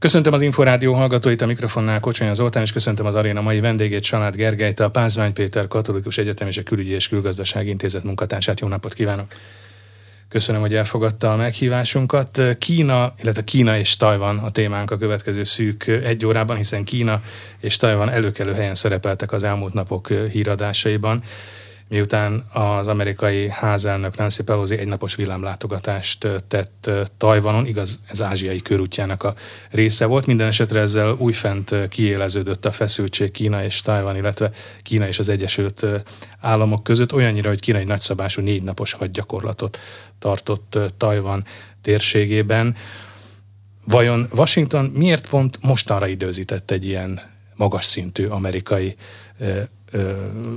Köszöntöm az Inforádió hallgatóit, a mikrofonnál Kocsonya Zoltán, és köszöntöm az aréna mai vendégét, Salát Gergelyt, a Pázmány Péter Katolikus Egyetem és a Külügyi és Külgazdasági Intézet munkatársát. Jó napot kívánok! Köszönöm, hogy elfogadta a meghívásunkat. Kína, illetve Kína és Tajvan a témánk a következő szűk egy órában, hiszen Kína és Tajvan előkelő helyen szerepeltek az elmúlt napok híradásaiban miután az amerikai házelnök Nancy Pelosi egynapos villámlátogatást tett Tajvanon, igaz, ez ázsiai körútjának a része volt. Minden esetre ezzel újfent kiéleződött a feszültség Kína és Tajvan, illetve Kína és az Egyesült Államok között, olyannyira, hogy Kína egy nagyszabású négy napos hadgyakorlatot tartott Tajvan térségében. Vajon Washington miért pont mostanra időzített egy ilyen magas szintű amerikai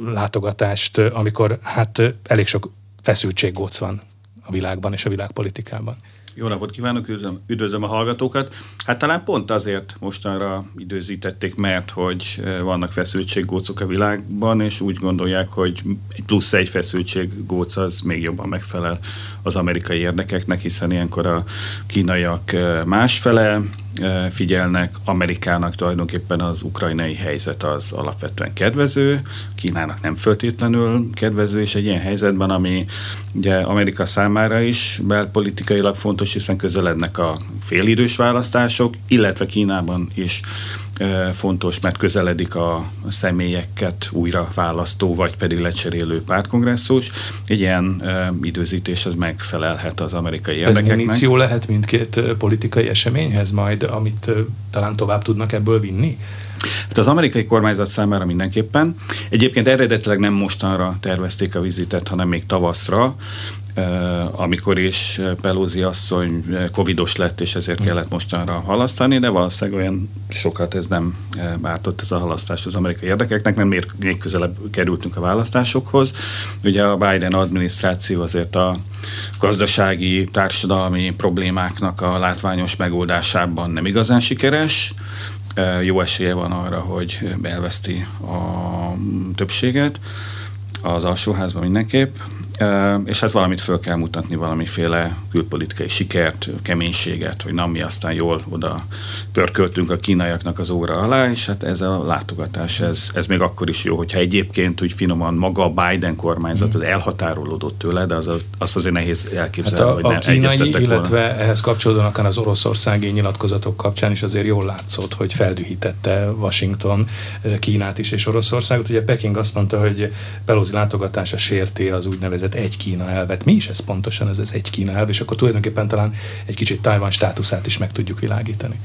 látogatást, amikor hát elég sok feszültséggóc van a világban és a világpolitikában. Jó napot kívánok, üdvözlöm, üdvözlöm a hallgatókat. Hát talán pont azért mostanra időzítették, mert hogy vannak feszültséggócok a világban, és úgy gondolják, hogy egy plusz egy feszültséggóc az még jobban megfelel az amerikai érdekeknek, hiszen ilyenkor a kínaiak másfele figyelnek. Amerikának tulajdonképpen az ukrajnai helyzet az alapvetően kedvező, Kínának nem föltétlenül kedvező, és egy ilyen helyzetben, ami ugye Amerika számára is belpolitikailag fontos, hiszen közelednek a félidős választások, illetve Kínában is fontos, mert közeledik a személyeket újra választó, vagy pedig lecserélő pártkongresszus. Egy ilyen időzítés az megfelelhet az amerikai érdekeknek. Ez muníció lehet mindkét politikai eseményhez majd, amit talán tovább tudnak ebből vinni? Hát az amerikai kormányzat számára mindenképpen. Egyébként eredetileg nem mostanra tervezték a vizitet, hanem még tavaszra, amikor is Pelózi asszony covidos lett, és ezért kellett mostanra halasztani, de valószínűleg olyan sokat ez nem ártott ez a halasztás az amerikai érdekeknek, mert még, még közelebb kerültünk a választásokhoz. Ugye a Biden adminisztráció azért a gazdasági, társadalmi problémáknak a látványos megoldásában nem igazán sikeres, jó esélye van arra, hogy elveszti a többséget az alsóházban mindenképp, és hát valamit föl kell mutatni, valamiféle külpolitikai sikert, keménységet, hogy na mi aztán jól oda pörköltünk a kínaiaknak az óra alá, és hát ez a látogatás, ez, ez még akkor is jó, hogyha egyébként úgy finoman maga a Biden kormányzat az elhatárolódott tőle, de az, az, azt azért nehéz elképzelni, hát a, hogy a kínai, illetve volna. ehhez kapcsolódóan az oroszországi nyilatkozatok kapcsán is azért jól látszott, hogy feldühítette Washington Kínát is és Oroszországot. Ugye Peking azt mondta, hogy Pelosi látogatása sérti az úgynevezett egy Kína elvet. Mi is ez pontosan, ez az egy Kína elv, és akkor tulajdonképpen talán egy kicsit Tajvan státuszát is meg tudjuk világítani.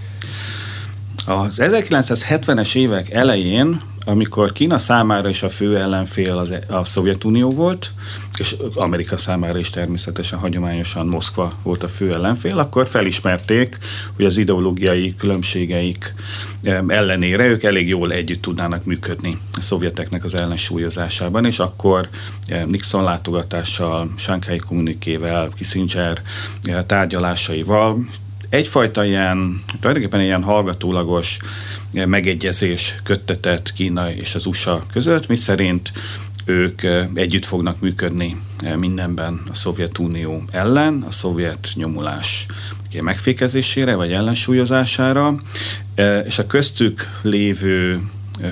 Az 1970-es évek elején, amikor Kína számára is a fő ellenfél az, e- a Szovjetunió volt, és Amerika számára is természetesen hagyományosan Moszkva volt a fő ellenfél, akkor felismerték, hogy az ideológiai különbségeik ellenére ők elég jól együtt tudnának működni a szovjeteknek az ellensúlyozásában, és akkor Nixon látogatással, Shanghai kommunikével, Kissinger tárgyalásaival egyfajta ilyen, tulajdonképpen ilyen hallgatólagos megegyezés köttetett Kína és az USA között, mi szerint ők együtt fognak működni mindenben a Szovjetunió ellen, a szovjet nyomulás megfékezésére vagy ellensúlyozására, és a köztük lévő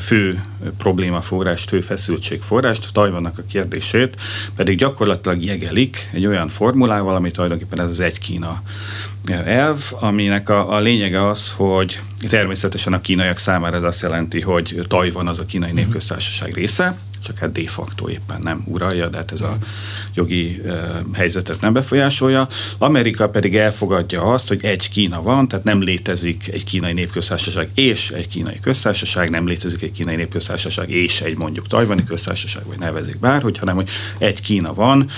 fő problémaforrást, fő feszültségforrást, Tajvannak a kérdését pedig gyakorlatilag jegelik egy olyan formulával, ami tulajdonképpen ez az egy Kína elv, aminek a, a lényege az, hogy természetesen a kínaiak számára ez azt jelenti, hogy Tajvan az a kínai mhm. népköztársaság része, csak hát de facto éppen nem uralja, de hát ez a jogi uh, helyzetet nem befolyásolja. Amerika pedig elfogadja azt, hogy egy Kína van, tehát nem létezik egy kínai népköztársaság és egy kínai köztársaság, nem létezik egy kínai népköztársaság és egy mondjuk tajvani köztársaság, vagy nevezik bárhogy, hanem hogy egy Kína van,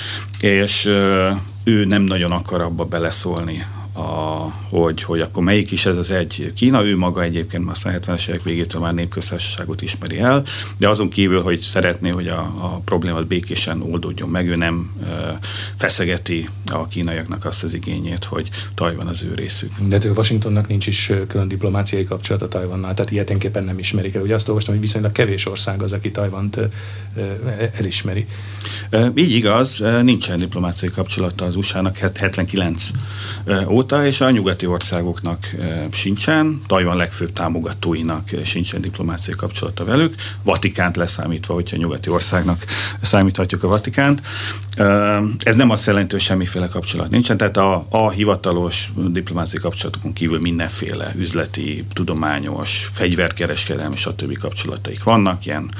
és uh, ő nem nagyon akar abba beleszólni, a, hogy, hogy akkor melyik is ez az egy Kína, ő maga egyébként már a 70-es évek végétől már népköztársaságot ismeri el, de azon kívül, hogy szeretné, hogy a, a problémát békésen oldódjon meg, ő nem e, feszegeti a kínaiaknak azt az igényét, hogy Tajvan az ő részük. De ő Washingtonnak nincs is külön diplomáciai a Tajvannal, tehát ilyeténképpen nem ismerik el. Ugye azt olvastam, hogy viszonylag kevés ország az, aki Tajvant elismeri. Így igaz, nincsen diplomáciai kapcsolata az USA-nak 79 óta, kapcsolata, és a nyugati országoknak sincsen, Tajvan legfőbb támogatóinak sincsen diplomáciai kapcsolata velük, Vatikánt leszámítva, hogyha nyugati országnak számíthatjuk a Vatikánt. Ez nem azt jelenti, hogy semmiféle kapcsolat nincsen, tehát a, a hivatalos diplomáciai kapcsolatokon kívül mindenféle üzleti, tudományos, fegyverkereskedelmi, stb. kapcsolataik vannak, ilyen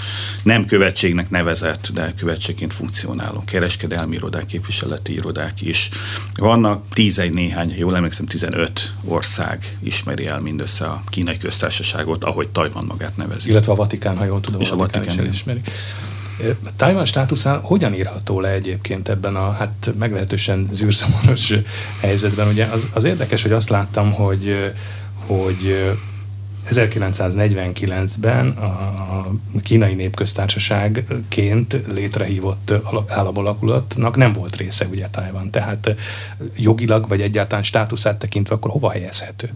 nem követségnek nevezett, de követségként funkcionáló kereskedelmi irodák, képviseleti irodák is vannak. Tízegy néhány, jól emlékszem, 15 ország ismeri el mindössze a kínai köztársaságot, ahogy Tajvan magát nevezi. Illetve a Vatikán, ha jól tudom, és a Vatikán, Vatikán is elismeri. Tajvan státuszán hogyan írható le egyébként ebben a hát meglehetősen zűrszomoros helyzetben? Ugye az, az érdekes, hogy azt láttam, hogy, hogy 1949-ben a kínai népköztársaságként létrehívott államalakulatnak nem volt része ugye Tajvan, tehát jogilag vagy egyáltalán státuszát tekintve akkor hova helyezhető?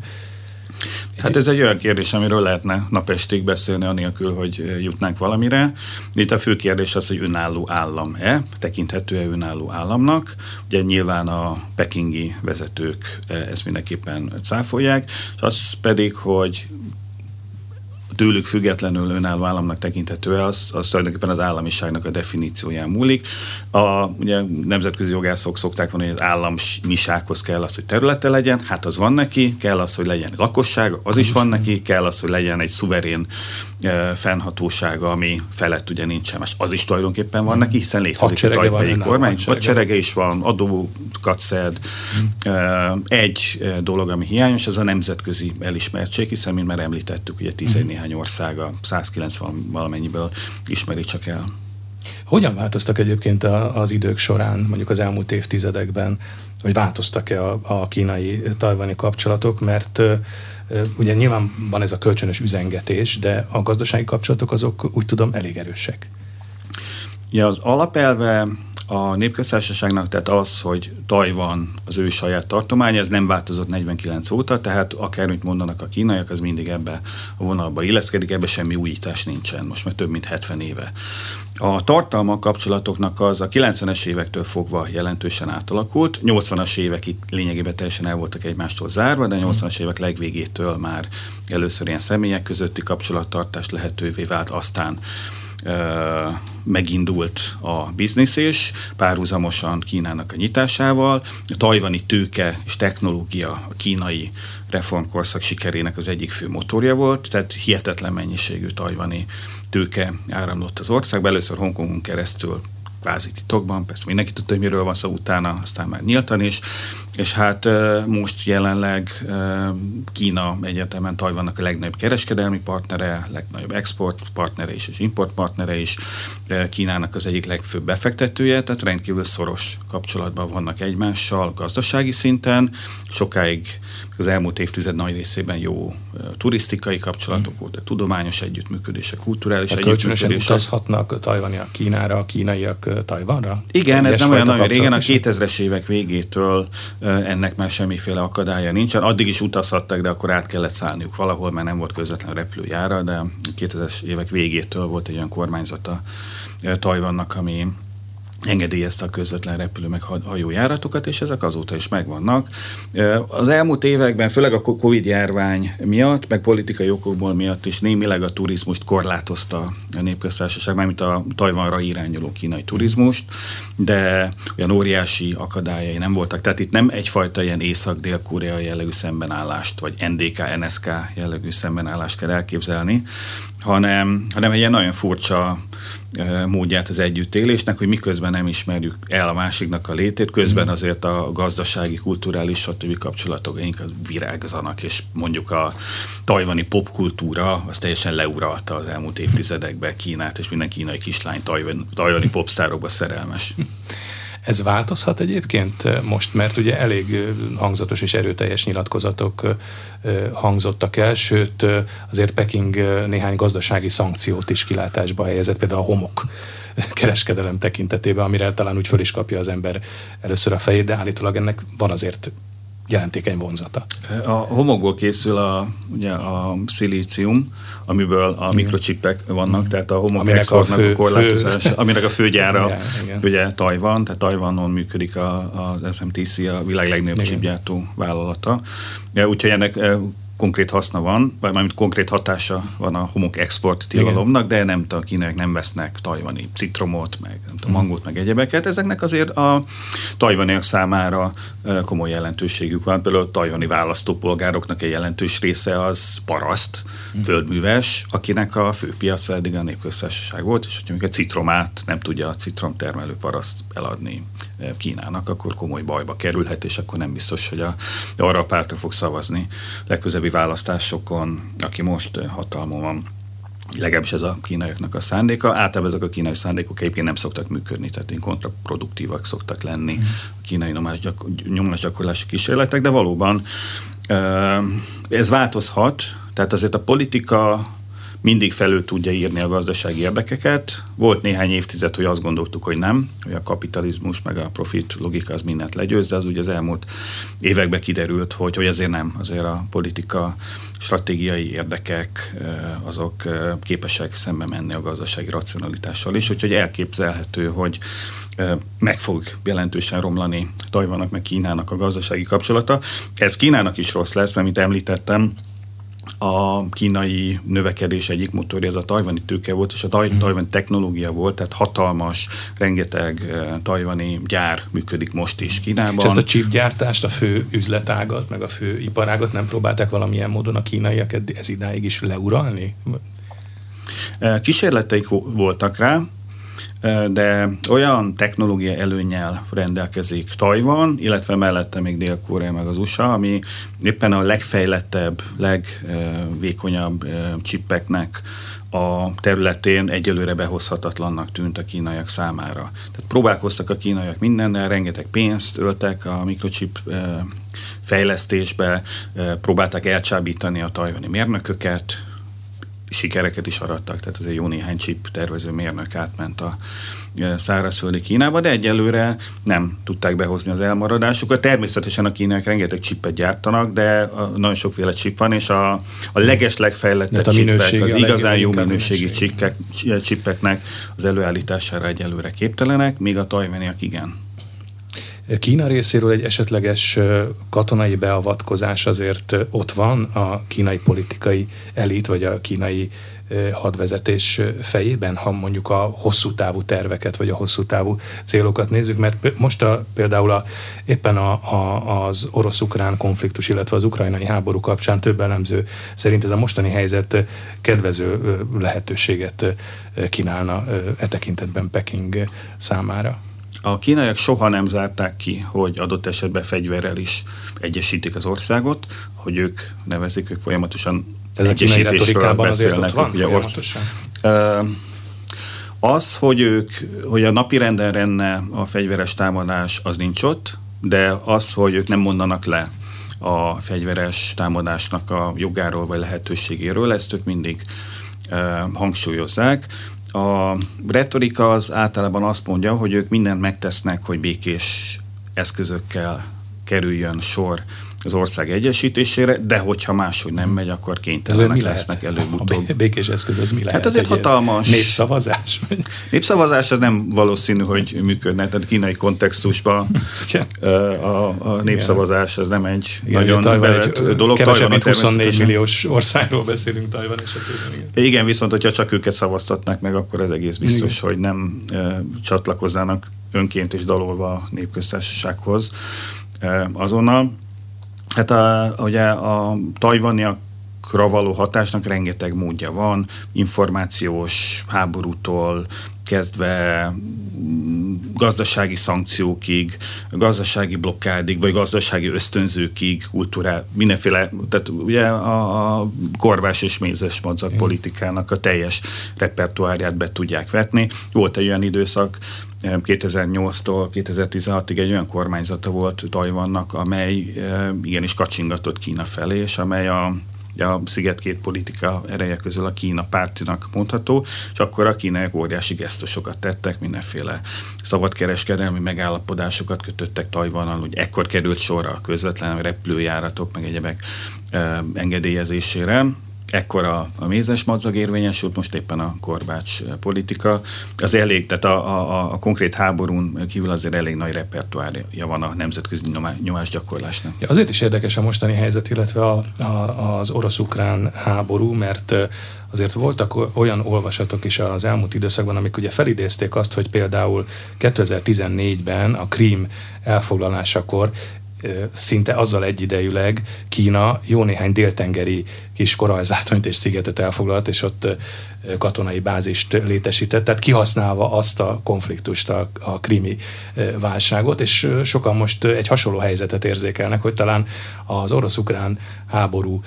Hát ez egy olyan kérdés, amiről lehetne napestig beszélni, anélkül, hogy jutnánk valamire. Itt a fő kérdés az, hogy önálló állam-e, tekinthető-e önálló államnak. Ugye nyilván a pekingi vezetők ezt mindenképpen cáfolják, és az pedig, hogy tőlük függetlenül önálló államnak tekinthető az, az tulajdonképpen az államiságnak a definícióján múlik. A, ugye nemzetközi jogászok szokták mondani, hogy az államisághoz kell az, hogy területe legyen, hát az van neki, kell az, hogy legyen lakosság, az is van neki, kell az, hogy legyen egy szuverén fennhatósága, ami felett ugye nincsen, más az is tulajdonképpen van neki, hiszen létezik a tajpai kormány, hadserege is van, adókat szed. Hmm. Egy dolog, ami hiányos, az a nemzetközi elismertség, hiszen, mint már említettük, ugye 10 hmm. néhány ország a 190 valamennyiből ismeri csak el. Hogyan változtak egyébként az idők során, mondjuk az elmúlt évtizedekben, vagy változtak-e a, a kínai-tajvani kapcsolatok, mert Ugye nyilván van ez a kölcsönös üzengetés, de a gazdasági kapcsolatok azok úgy tudom elég erősek. Ja, az alapelve a népköztársaságnak, tehát az, hogy Tajvan az ő saját tartomány, ez nem változott 49 óta, tehát akármit mondanak a kínaiak, az mindig ebbe a vonalba illeszkedik, ebbe semmi újítás nincsen, most már több mint 70 éve. A tartalma kapcsolatoknak az a 90-es évektől fogva jelentősen átalakult. 80-as évekig lényegében teljesen el voltak egymástól zárva, de 80-as évek legvégétől már először ilyen személyek közötti kapcsolattartás lehetővé vált, aztán megindult a biznisz is, párhuzamosan Kínának a nyitásával. A tajvani tőke és technológia a kínai reformkorszak sikerének az egyik fő motorja volt, tehát hihetetlen mennyiségű tajvani tőke áramlott az országba, először Hongkongon keresztül kvázi titokban, persze mindenki tudta, hogy miről van szó utána, aztán már nyíltan is, és hát most jelenleg Kína egyetemen Tajvannak a legnagyobb kereskedelmi partnere, legnagyobb export partnere is, és import partnere is, Kínának az egyik legfőbb befektetője, tehát rendkívül szoros kapcsolatban vannak egymással gazdasági szinten, sokáig az elmúlt évtized nagy részében jó turisztikai kapcsolatok hmm. voltak, tudományos együttműködések, kulturális Tehát együttműködések. utazhatnak tajvaniak Kínára, a kínaiak Tajvanra? Igen, ez nem olyan nagyon régen, a 2000-es évek végétől ennek már semmiféle akadálya nincsen. Addig is utazhattak, de akkor át kellett szállniuk valahol, mert nem volt közvetlen repülőjára, de 2000-es évek végétől volt egy olyan kormányzata Tajvannak, ami engedélyezte a közvetlen repülő meg hajójáratokat, és ezek azóta is megvannak. Az elmúlt években, főleg a Covid járvány miatt, meg politikai okokból miatt is némileg a turizmust korlátozta a népköztársaság, mármint a Tajvanra irányuló kínai turizmust, de olyan óriási akadályai nem voltak. Tehát itt nem egyfajta ilyen észak-dél-korea jellegű szembenállást, vagy NDK, NSK jellegű szembenállást kell elképzelni, hanem, hanem egy ilyen nagyon furcsa módját az együttélésnek, hogy miközben nem ismerjük el a másiknak a létét, közben mm. azért a gazdasági, kulturális, stb. kapcsolatok virágzanak, és mondjuk a tajvani popkultúra az teljesen leuralta az elmúlt évtizedekben Kínát, és minden kínai kislány tajvani, tajvani popstárokba szerelmes. Ez változhat egyébként most, mert ugye elég hangzatos és erőteljes nyilatkozatok hangzottak el, sőt azért Peking néhány gazdasági szankciót is kilátásba helyezett, például a homok kereskedelem tekintetében, amire talán úgy föl is kapja az ember először a fejét, de állítólag ennek van azért jelentékeny vonzata. A homokból készül a, ugye a szilícium, amiből a mikrocsipek vannak, mm. tehát a homok aminek exportnak a, fő, a korlátozás, fő... aminek a főgyára igen, igen. ugye Tajvan, tehát Tajvanon működik a, az SMTC, a világ legnagyobb csipgyártó vállalata. Úgyhogy ennek konkrét haszna van, vagy mármint konkrét hatása van a homok export tilalomnak, de nem a kínaiak nem vesznek tajvani citromot, meg nem tudom, mangót, meg egyebeket. Ezeknek azért a tajvaniak számára komoly jelentőségük van. Például a tajvani választópolgároknak egy jelentős része az paraszt, mm. földműves, akinek a főpiaca eddig a népköztársaság volt, és hogyha a citromát nem tudja a citromtermelő paraszt eladni Kínának, akkor komoly bajba kerülhet, és akkor nem biztos, hogy a, arra a pártra fog szavazni legközelebbi választásokon, aki most hatalmon van legalábbis ez a kínaiaknak a szándéka. Általában ezek a kínai szándékok egyébként nem szoktak működni, tehát kontraproduktívak szoktak lenni mm. a kínai nyomásgyakorlási kísérletek, de valóban ez változhat, tehát azért a politika mindig felül tudja írni a gazdasági érdekeket. Volt néhány évtized, hogy azt gondoltuk, hogy nem, hogy a kapitalizmus meg a profit logika az mindent legyőz, de az ugye az elmúlt években kiderült, hogy, hogy azért nem, azért a politika stratégiai érdekek azok képesek szembe menni a gazdasági racionalitással is, úgyhogy elképzelhető, hogy meg fog jelentősen romlani Tajvanak meg Kínának a gazdasági kapcsolata. Ez Kínának is rossz lesz, mert mint említettem, a kínai növekedés egyik motorja ez a tajvani tőke volt, és a taj- mhm. tajvani technológia volt, tehát hatalmas, rengeteg uh, tajvani gyár működik most is Kínában. És ezt a chipgyártást, a fő üzletágat, meg a fő iparágat nem próbálták valamilyen módon a kínaiak ez idáig is leuralni? Kísérleteik voltak rá, de olyan technológia előnyel rendelkezik Tajvan, illetve mellette még Dél-Korea meg az USA, ami éppen a legfejlettebb, legvékonyabb csippeknek a területén egyelőre behozhatatlannak tűnt a kínaiak számára. Tehát próbálkoztak a kínaiak mindennel, rengeteg pénzt öltek a mikrochip fejlesztésbe, próbálták elcsábítani a tajvani mérnököket, sikereket is arattak, tehát azért jó néhány chip tervező mérnök átment a e, szárazföldi Kínába, de egyelőre nem tudták behozni az elmaradásukat. Természetesen a kínaiak rengeteg chipet gyártanak, de nagyon sokféle chip van, és a, a leges legfejlettebb chipek, az igazán jó minőségi csipek, chipeknek az előállítására egyelőre képtelenek, míg a tajvaniak igen. Kína részéről egy esetleges katonai beavatkozás azért ott van a kínai politikai elit, vagy a kínai hadvezetés fejében, ha mondjuk a hosszú távú terveket, vagy a hosszú távú célokat nézzük, mert most a, például a, éppen a, a, az orosz-ukrán konfliktus, illetve az ukrajnai háború kapcsán több elemző szerint ez a mostani helyzet kedvező lehetőséget kínálna e tekintetben Peking számára. A kínaiak soha nem zárták ki, hogy adott esetben fegyverrel is egyesítik az országot, hogy ők nevezik, ők folyamatosan Ez egyesítésről beszélnek. Van, ugye folyamatosan? Az, hogy ők, hogy a napi renden renne a fegyveres támadás, az nincs ott, de az, hogy ők nem mondanak le a fegyveres támadásnak a jogáról vagy lehetőségéről, ezt ők mindig hangsúlyozzák. A retorika az általában azt mondja, hogy ők mindent megtesznek, hogy békés eszközökkel kerüljön sor az ország egyesítésére, de hogyha máshogy nem megy, akkor kénytelenek lesznek előbb-utóbb. A békés eszköz az mi lehet? Hát azért hatalmas. Népszavazás? Népszavazás az nem valószínű, hogy működne. Tehát kínai kontextusban a, a, népszavazás az nem egy igen, nagyon bevett egy dolog. Kevesebb, mint 24 milliós országról beszélünk Tajvan esetében. Igen. igen, viszont hogyha csak őket szavaztatnák meg, akkor ez egész biztos, igen. hogy nem e, csatlakoznának önként és dalolva a népköztársasághoz azonnal. Hát a, ugye a tajvaniakra való hatásnak rengeteg módja van, információs háborútól kezdve mm, gazdasági szankciókig, gazdasági blokkádig, vagy gazdasági ösztönzőkig, kultúrá, mindenféle, tehát ugye a, a korvás és mézes madzak politikának a teljes repertoárját be tudják vetni. Volt egy olyan időszak, 2008-tól 2016-ig egy olyan kormányzata volt Tajvannak, amely igenis kacsingatott Kína felé, és amely a a szigetkét politika ereje közül a Kína pártinak mondható, és akkor a kínaiak óriási gesztusokat tettek, mindenféle szabadkereskedelmi megállapodásokat kötöttek Tajvannal, hogy ekkor került sorra a közvetlen repülőjáratok, meg egyebek engedélyezésére, ekkor a, a mézes madzag érvényesült, most éppen a korbács politika. Az elég, tehát a, a, a konkrét háborún kívül azért elég nagy repertoárja van a nemzetközi nyomásgyakorlásnak. Ja, azért is érdekes a mostani helyzet, illetve a, a, az orosz-ukrán háború, mert azért voltak olyan olvasatok is az elmúlt időszakban, amik ugye felidézték azt, hogy például 2014-ben a Krím elfoglalásakor szinte azzal egyidejűleg Kína jó néhány déltengeri kis korallzátonyt és szigetet elfoglalt, és ott katonai bázist létesített, tehát kihasználva azt a konfliktust, a, a krimi válságot, és sokan most egy hasonló helyzetet érzékelnek, hogy talán az orosz-ukrán háború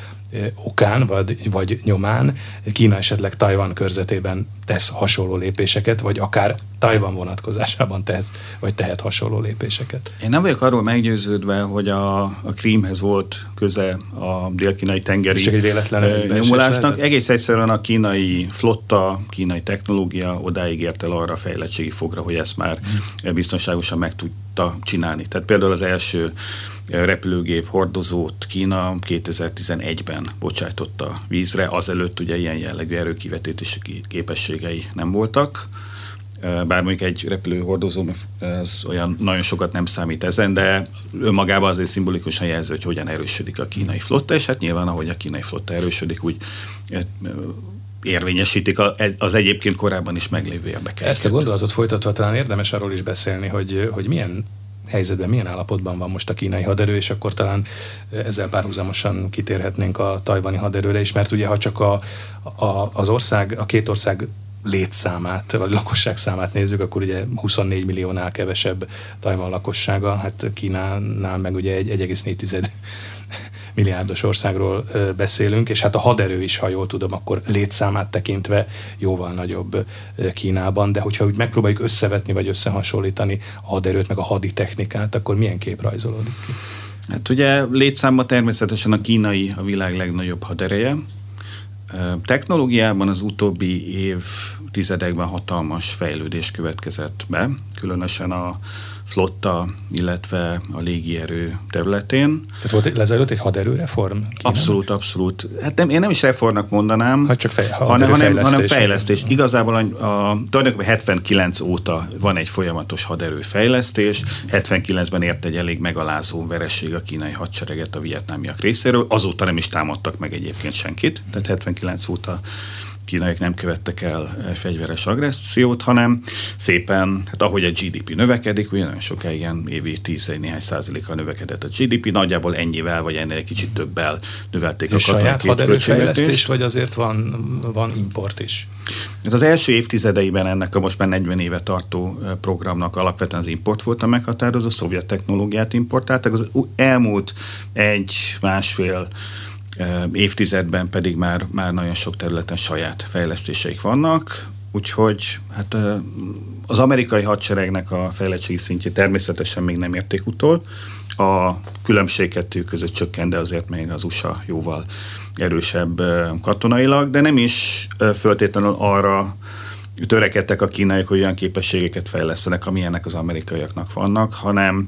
okán vagy, vagy nyomán Kína esetleg Tajvan körzetében tesz hasonló lépéseket, vagy akár Tajvan vonatkozásában tesz, vagy tehet hasonló lépéseket. Én nem vagyok arról meggyőződve, hogy a, a Krímhez volt köze a dél-kínai tengeri csak egy véletlen nyomulásnak. Egész egyszerűen a kínai flotta, kínai technológia odáig ért el arra a fejlettségi fogra, hogy ezt már hmm. biztonságosan meg tudta csinálni. Tehát például az első repülőgép hordozót Kína 2011-ben bocsájtotta vízre, azelőtt ugye ilyen jellegű erőkivetési képességei nem voltak, bár mondjuk egy repülőhordozó ez olyan nagyon sokat nem számít ezen, de önmagában azért szimbolikusan jelző, hogy hogyan erősödik a kínai flotta, és hát nyilván ahogy a kínai flotta erősödik, úgy érvényesítik az egyébként korábban is meglévő érdekeket. Ezt a gondolatot folytatva talán érdemes arról is beszélni, hogy, hogy milyen helyzetben, milyen állapotban van most a kínai haderő, és akkor talán ezzel párhuzamosan kitérhetnénk a tajvani haderőre is, mert ugye ha csak a, a, az ország, a két ország létszámát, vagy lakosság számát nézzük, akkor ugye 24 milliónál kevesebb Tajvan lakossága, hát Kínánál meg ugye egy 1,4 milliárdos országról beszélünk, és hát a haderő is, ha jól tudom, akkor létszámát tekintve jóval nagyobb Kínában, de hogyha úgy megpróbáljuk összevetni vagy összehasonlítani a haderőt meg a hadi technikát, akkor milyen kép rajzolódik ki? Hát ugye létszámban természetesen a kínai a világ legnagyobb hadereje, Technológiában az utóbbi év tizedekben hatalmas fejlődés következett be, különösen a flotta, illetve a légierő területén. Tehát volt lezajlott egy haderőreform? Kínában? Abszolút, abszolút. Hát nem, én nem is reformnak mondanám, hát csak fej, hanem, hanem, hanem fejlesztés. Igazából a, a, tulajdonképpen 79 óta van egy folyamatos haderőfejlesztés. 79-ben ért egy elég megalázó vereség a kínai hadsereget a vietnámiak részéről. Azóta nem is támadtak meg egyébként senkit. Tehát 79 óta kínaiak nem követtek el fegyveres agressziót, hanem szépen, hát ahogy a GDP növekedik, ugye nagyon sokáig ilyen évi 10 néhány százalékkal növekedett a GDP, nagyjából ennyivel, vagy ennél egy kicsit többel növelték a saját haderőfejlesztés, vagy azért van, van import is? Hát az első évtizedeiben ennek a most már 40 éve tartó programnak alapvetően az import volt a meghatározó, szovjet technológiát importáltak. Az elmúlt egy, másfél évtizedben pedig már, már nagyon sok területen saját fejlesztéseik vannak, úgyhogy hát az amerikai hadseregnek a fejlettségi szintje természetesen még nem érték utol. A különbség kettő között csökkent, de azért még az USA jóval erősebb katonailag, de nem is föltétlenül arra törekedtek a kínaiak, hogy olyan képességeket fejlesztenek, amilyenek az amerikaiaknak vannak, hanem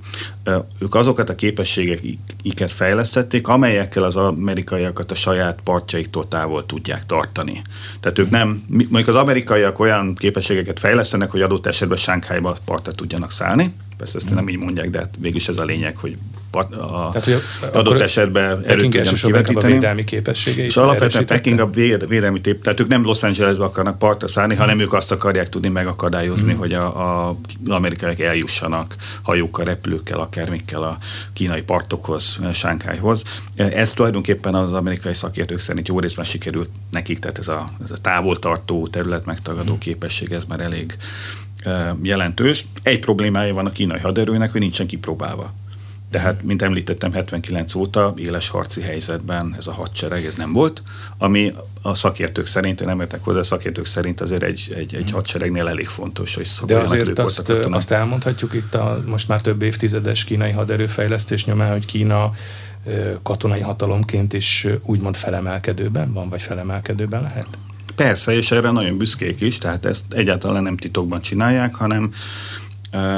ők azokat a képességeket fejlesztették, amelyekkel az amerikaiakat a saját partjaiktól távol tudják tartani. Tehát ők nem, mondjuk az amerikaiak olyan képességeket fejlesztenek, hogy adott esetben Sánkhájba partra tudjanak szállni, persze ezt nem így mondják, de hát végülis ez a lényeg, hogy a Tehát, hogy adott esetben erőt tudjanak a védelmi képességei. És alapvetően Peking a véd, védelmi tép, tehát ők nem Los Angelesbe akarnak partra szállni, hanem ők azt akarják tudni megakadályozni, mm. hogy a, a amerikaiak eljussanak hajókkal, repülőkkel, akármikkel a kínai partokhoz, Sánkájhoz. Ez tulajdonképpen az amerikai szakértők szerint jó részben sikerült nekik, tehát ez a, ez a távoltartó terület megtagadó mm. képesség, ez már elég jelentős. Egy problémája van a kínai haderőnek, hogy nincsen kipróbálva. Tehát, mint említettem, 79 óta éles harci helyzetben ez a hadsereg, ez nem volt, ami a szakértők szerint, én nem értek hozzá, a szakértők szerint azért egy, egy, egy hadseregnél elég fontos, hogy De azért azt, azt elmondhatjuk itt a most már több évtizedes kínai haderőfejlesztés nyomán, hogy Kína katonai hatalomként is úgymond felemelkedőben van, vagy felemelkedőben lehet? Persze, és erre nagyon büszkék is, tehát ezt egyáltalán nem titokban csinálják, hanem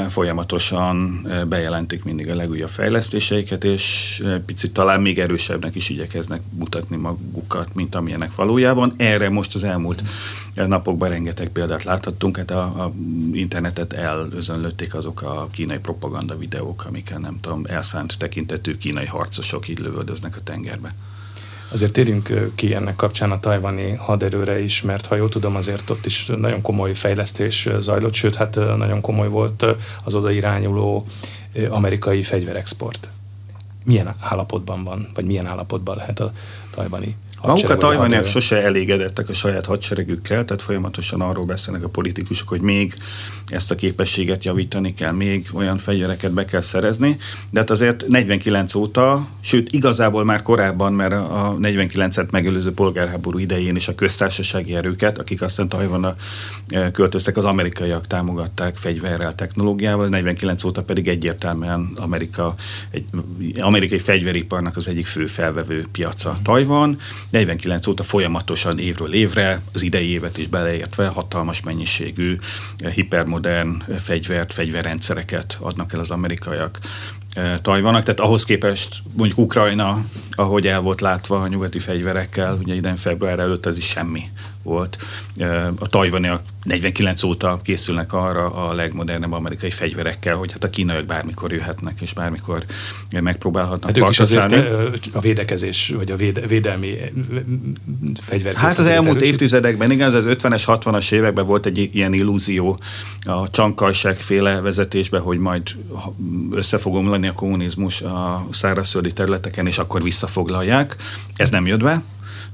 folyamatosan bejelentik mindig a legújabb fejlesztéseiket, és picit talán még erősebbnek is igyekeznek mutatni magukat, mint amilyenek valójában. Erre most az elmúlt napokban rengeteg példát láthattunk, hát a, a internetet elözönlötték azok a kínai propaganda videók, amiken nem tudom, elszánt tekintetű kínai harcosok így lövöldöznek a tengerbe. Azért térjünk ki ennek kapcsán a tajvani haderőre is, mert ha jól tudom, azért ott is nagyon komoly fejlesztés zajlott, sőt, hát nagyon komoly volt az oda irányuló amerikai fegyverexport. Milyen állapotban van, vagy milyen állapotban lehet a tajvani Maguk a tajvaniak sose elégedettek a saját hadseregükkel, tehát folyamatosan arról beszélnek a politikusok, hogy még ezt a képességet javítani kell, még olyan fegyvereket be kell szerezni, de hát azért 49 óta, sőt igazából már korábban, mert a 49-et megelőző polgárháború idején is a köztársasági erőket, akik aztán Tajvanra eh, költöztek, az amerikaiak támogatták fegyverrel, technológiával, 49 óta pedig egyértelműen Amerika, egy amerikai fegyveriparnak az egyik fő felvevő piaca Tajvan, 49 óta folyamatosan évről évre, az idei évet is beleértve hatalmas mennyiségű eh, hipermodern eh, fegyvert, fegyverrendszereket adnak el az amerikaiak. Tajvanak, tehát ahhoz képest mondjuk Ukrajna, ahogy el volt látva a nyugati fegyverekkel, ugye idén február előtt ez is semmi volt. A tajvaniak 49 óta készülnek arra a legmodernebb amerikai fegyverekkel, hogy hát a kínaiak bármikor jöhetnek, és bármikor megpróbálhatnak hát ők is azért a védekezés, vagy a véde, védelmi fegyver. Hát az elmúlt erősít. évtizedekben, igen, az 50-es, 60-as években volt egy ilyen illúzió a csankajság féle vezetésben, hogy majd össze fog omlani a kommunizmus a szárazföldi területeken, és akkor visszafoglalják. Ez nem jött be,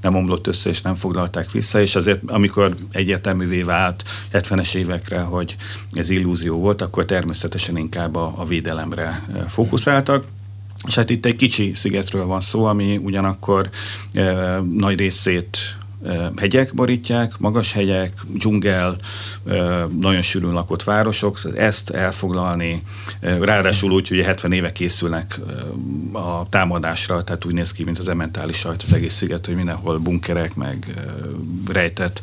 nem omlott össze, és nem foglalták vissza, és azért amikor egyértelművé vált 70-es évekre, hogy ez illúzió volt, akkor természetesen inkább a, a védelemre eh, fókuszáltak. És hát itt egy kicsi szigetről van szó, ami ugyanakkor e, nagy részét hegyek borítják, magas hegyek, dzsungel, nagyon sűrűn lakott városok, ezt elfoglalni, ráadásul úgy, hogy 70 éve készülnek a támadásra, tehát úgy néz ki, mint az ementális sajt az egész sziget, hogy mindenhol bunkerek, meg rejtett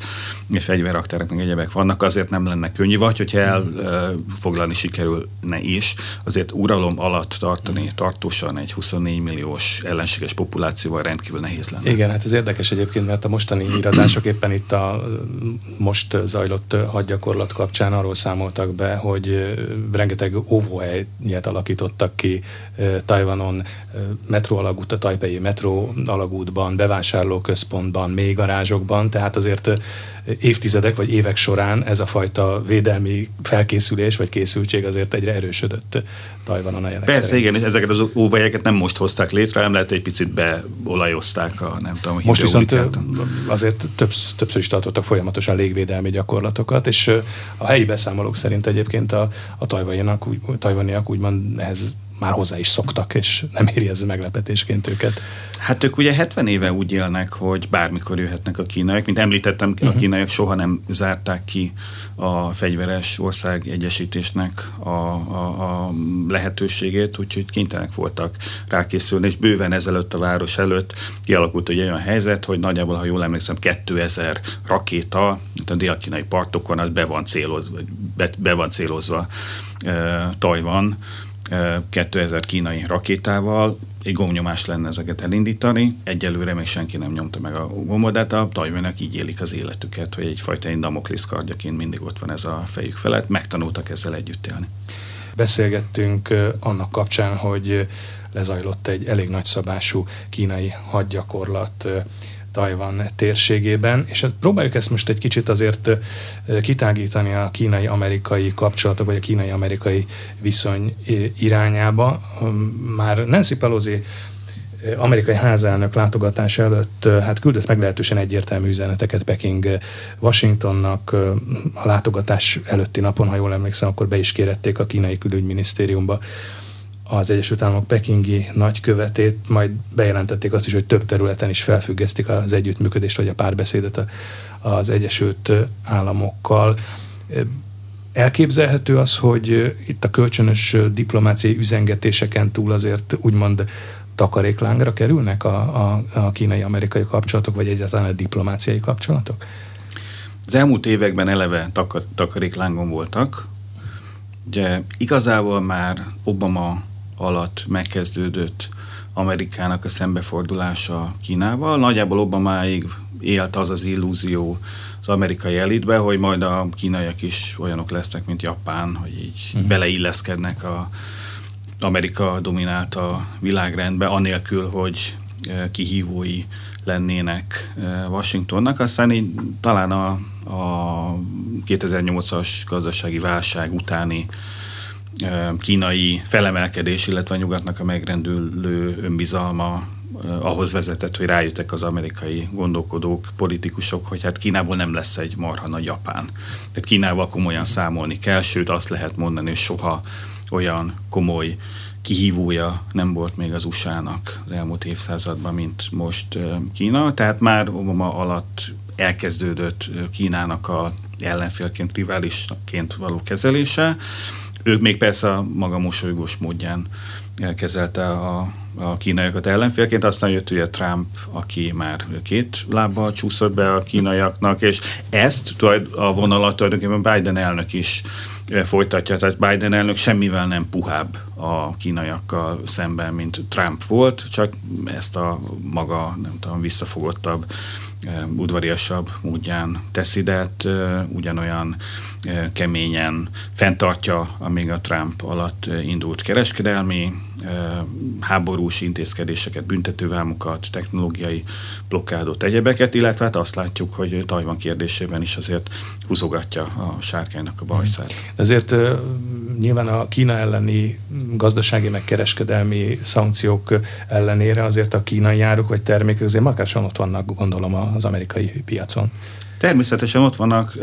fegyverraktárok, meg egyebek vannak, azért nem lenne könnyű, vagy hogyha elfoglalni sikerülne is, azért uralom alatt tartani tartósan egy 24 milliós ellenséges populációval rendkívül nehéz lenne. Igen, hát ez érdekes egyébként, mert a mostani híradások éppen itt a most zajlott hadgyakorlat kapcsán arról számoltak be, hogy rengeteg óvóhelyet alakítottak ki Tajvanon, metró alagút, a tajpei metró alagútban, bevásárlóközpontban, mély garázsokban, tehát azért évtizedek vagy évek során ez a fajta védelmi felkészülés vagy készültség azért egyre erősödött Tajvanon a jelek Persze, szerint. igen, és ezeket az óvajeket nem most hozták létre, nem lehet, hogy egy picit beolajozták a nem tudom, Most viszont azért többsz, többször is tartottak folyamatosan légvédelmi gyakorlatokat, és a helyi beszámolók szerint egyébként a, a tajvaniak, úgy, tajvaniak úgymond ehhez már hozzá is szoktak, és nem éri ez meglepetésként őket. Hát ők ugye 70 éve úgy élnek, hogy bármikor jöhetnek a kínaiak. Mint említettem, uh-huh. a mhm. kínaiak soha nem zárták ki a fegyveres ország egyesítésnek a, a, a lehetőségét, úgyhogy kénytelenek voltak rákészülni, és bőven ezelőtt a város előtt kialakult egy olyan helyzet, hogy nagyjából, ha jól emlékszem, 2000 rakéta, a dél-kínai partokon, az be van célozva, be, be van célozva e, Tajvan, 2000 kínai rakétával, egy gomnyomás lenne ezeket elindítani. Egyelőre még senki nem nyomta meg a gombot, de hát a tajvanak így élik az életüket, hogy egyfajta egy damoklisz kardjaként mindig ott van ez a fejük felett. Megtanultak ezzel együtt élni. Beszélgettünk annak kapcsán, hogy lezajlott egy elég nagyszabású kínai hadgyakorlat Tajvan térségében, és hát próbáljuk ezt most egy kicsit azért kitágítani a kínai-amerikai kapcsolatok, vagy a kínai-amerikai viszony irányába. Már Nancy Pelosi amerikai házelnök látogatás előtt hát küldött meglehetősen egyértelmű üzeneteket Peking Washingtonnak. A látogatás előtti napon, ha jól emlékszem, akkor be is kérették a kínai külügyminisztériumba az Egyesült Államok pekingi nagykövetét, majd bejelentették azt is, hogy több területen is felfüggesztik az együttműködést vagy a párbeszédet az Egyesült Államokkal. Elképzelhető az, hogy itt a kölcsönös diplomáciai üzengetéseken túl azért úgymond takaréklángra kerülnek a, a, a kínai-amerikai kapcsolatok, vagy egyáltalán a diplomáciai kapcsolatok? Az elmúlt években eleve takar, takaréklángon voltak. Ugye igazából már Obama alatt megkezdődött Amerikának a szembefordulása Kínával. Nagyjából Obamáig élt az az illúzió az amerikai elitbe, hogy majd a kínaiak is olyanok lesznek, mint Japán, hogy így uh-huh. beleilleszkednek a Amerika dominálta világrendbe, anélkül, hogy eh, kihívói lennének eh, Washingtonnak. Aztán így talán a, a 2008-as gazdasági válság utáni kínai felemelkedés, illetve a nyugatnak a megrendülő önbizalma ahhoz vezetett, hogy rájöttek az amerikai gondolkodók, politikusok, hogy hát Kínából nem lesz egy marha nagy Japán. Tehát Kínával komolyan számolni kell, sőt azt lehet mondani, hogy soha olyan komoly kihívója nem volt még az USA-nak az elmúlt évszázadban, mint most Kína. Tehát már Obama alatt elkezdődött Kínának a ellenfélként, riválisként való kezelése. Ők még persze a maga mosolygós módján elkezelte a, a kínaiakat ellenfélként, aztán jött ugye Trump, aki már két lábbal csúszott be a kínaiaknak, és ezt a vonalat tulajdonképpen Biden elnök is folytatja. Tehát Biden elnök semmivel nem puhább a kínaiakkal szemben, mint Trump volt, csak ezt a maga, nem tudom, visszafogottabb udvariasabb módján teszi, de hát ugyanolyan keményen fenntartja, amíg a Trump alatt indult kereskedelmi háborús intézkedéseket, büntetővámokat, technológiai blokkádot, egyebeket, illetve hát azt látjuk, hogy Tajvan kérdésében is azért húzogatja a sárkánynak a bajszát. Ezért nyilván a Kína elleni gazdasági meg kereskedelmi szankciók ellenére azért a kínai áruk vagy termékek azért markásan ott vannak, gondolom, az amerikai piacon. Természetesen ott vannak,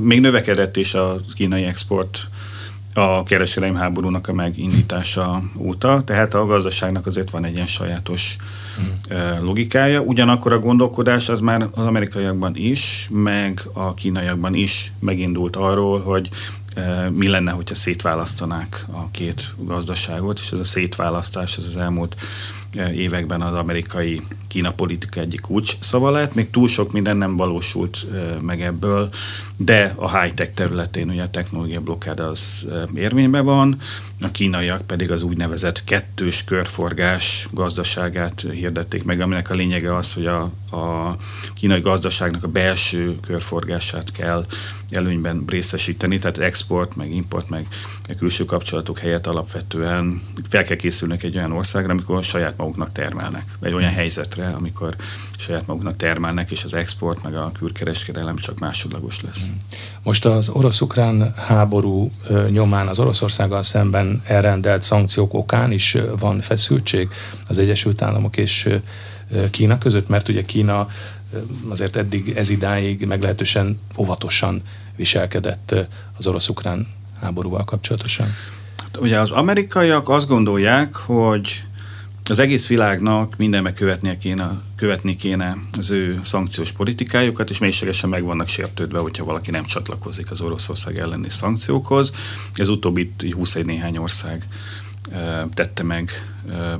még növekedett is a kínai export a kereskedelmi háborúnak a megindítása óta, tehát a gazdaságnak azért van egy ilyen sajátos mm. logikája. Ugyanakkor a gondolkodás az már az amerikaiakban is, meg a kínaiakban is megindult arról, hogy mi lenne, hogyha szétválasztanák a két gazdaságot, és ez a szétválasztás az az elmúlt években az amerikai Kína politika egyik kulcs szava lett. Még túl sok minden nem valósult meg ebből, de a high-tech területén ugye a technológia blokkád az érvényben van, a kínaiak pedig az úgynevezett kettős körforgás gazdaságát hirdették meg, aminek a lényege az, hogy a, a kínai gazdaságnak a belső körforgását kell előnyben részesíteni, tehát export, meg import, meg külső kapcsolatok helyett alapvetően fel kell készülnek egy olyan országra, amikor saját maguknak termelnek. Egy olyan helyzetre, amikor saját maguknak termelnek, és az export, meg a külkereskedelem csak másodlagos lesz. Most az orosz-ukrán háború nyomán az Oroszországgal szemben elrendelt szankciók okán is van feszültség az Egyesült Államok és Kína között, mert ugye Kína azért eddig ez idáig meglehetősen óvatosan viselkedett az orosz-ukrán háborúval kapcsolatosan. Ugye az amerikaiak azt gondolják, hogy az egész világnak mindenbe követnie kéne, követni kéne az ő szankciós politikájukat, és mélységesen meg vannak sértődve, hogyha valaki nem csatlakozik az Oroszország elleni szankciókhoz. Ez utóbbi 21 néhány ország tette meg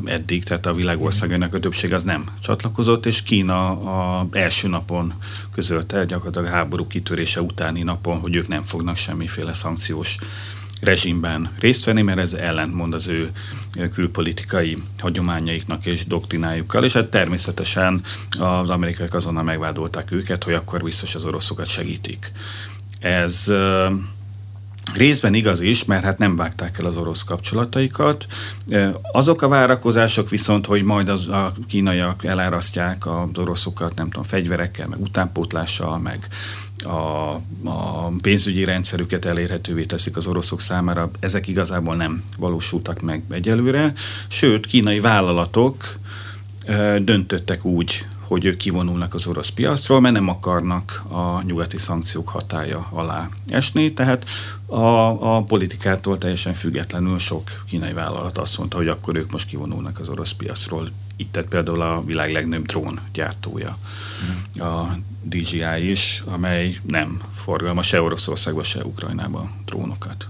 eddig, tehát a világ országainak a többség az nem csatlakozott, és Kína a első napon közölte, gyakorlatilag a háború kitörése utáni napon, hogy ők nem fognak semmiféle szankciós rezsimben részt venni, mert ez ellentmond az ő külpolitikai hagyományaiknak és doktrinájukkal, és hát természetesen az amerikaiak azonnal megvádolták őket, hogy akkor biztos az oroszokat segítik. Ez Részben igaz is, mert hát nem vágták el az orosz kapcsolataikat. Azok a várakozások viszont, hogy majd az a kínaiak elárasztják az oroszokat, nem tudom, fegyverekkel, meg utánpótlással, meg a, a pénzügyi rendszerüket elérhetővé teszik az oroszok számára, ezek igazából nem valósultak meg egyelőre. Sőt, kínai vállalatok döntöttek úgy, hogy ők kivonulnak az orosz piacról, mert nem akarnak a nyugati szankciók hatája alá esni, tehát a, a politikától teljesen függetlenül sok kínai vállalat azt mondta, hogy akkor ők most kivonulnak az orosz piacról. Itt tett például a világ legnagyobb drón gyártója, mm. a DJI is, amely nem forgalma se Oroszországba, se Ukrajnába drónokat.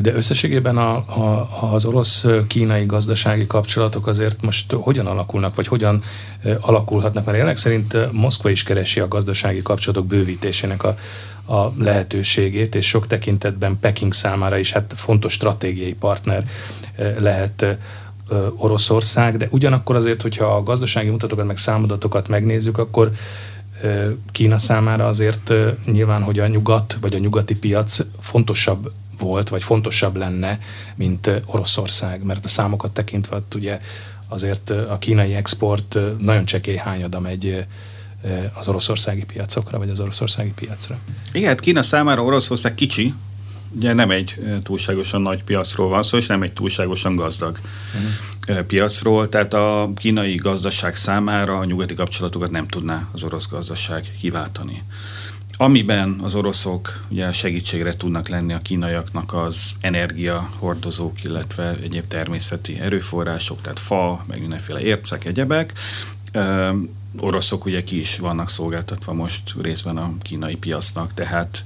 De összességében a, a, az orosz-kínai gazdasági kapcsolatok azért most hogyan alakulnak, vagy hogyan alakulhatnak? Mert jelenleg szerint Moszkva is keresi a gazdasági kapcsolatok bővítésének a, a lehetőségét, és sok tekintetben Peking számára is hát fontos stratégiai partner lehet Oroszország, de ugyanakkor azért, hogyha a gazdasági mutatókat meg számadatokat megnézzük, akkor Kína számára azért nyilván, hogy a nyugat vagy a nyugati piac fontosabb volt, vagy fontosabb lenne, mint Oroszország, mert a számokat tekintve ugye azért a kínai export nagyon csekély hányada megy az oroszországi piacokra, vagy az oroszországi piacra. Igen, hát Kína számára Oroszország kicsi, ugye nem egy túlságosan nagy piacról van szó, és nem egy túlságosan gazdag uh-huh. piacról, tehát a kínai gazdaság számára a nyugati kapcsolatokat nem tudná az orosz gazdaság kiváltani. Amiben az oroszok ugye segítségre tudnak lenni a kínaiaknak az energiahordozók, illetve egyéb természeti erőforrások, tehát fa, meg mindenféle ércek, egyebek. Oroszok ugye ki is vannak szolgáltatva most részben a kínai piacnak, tehát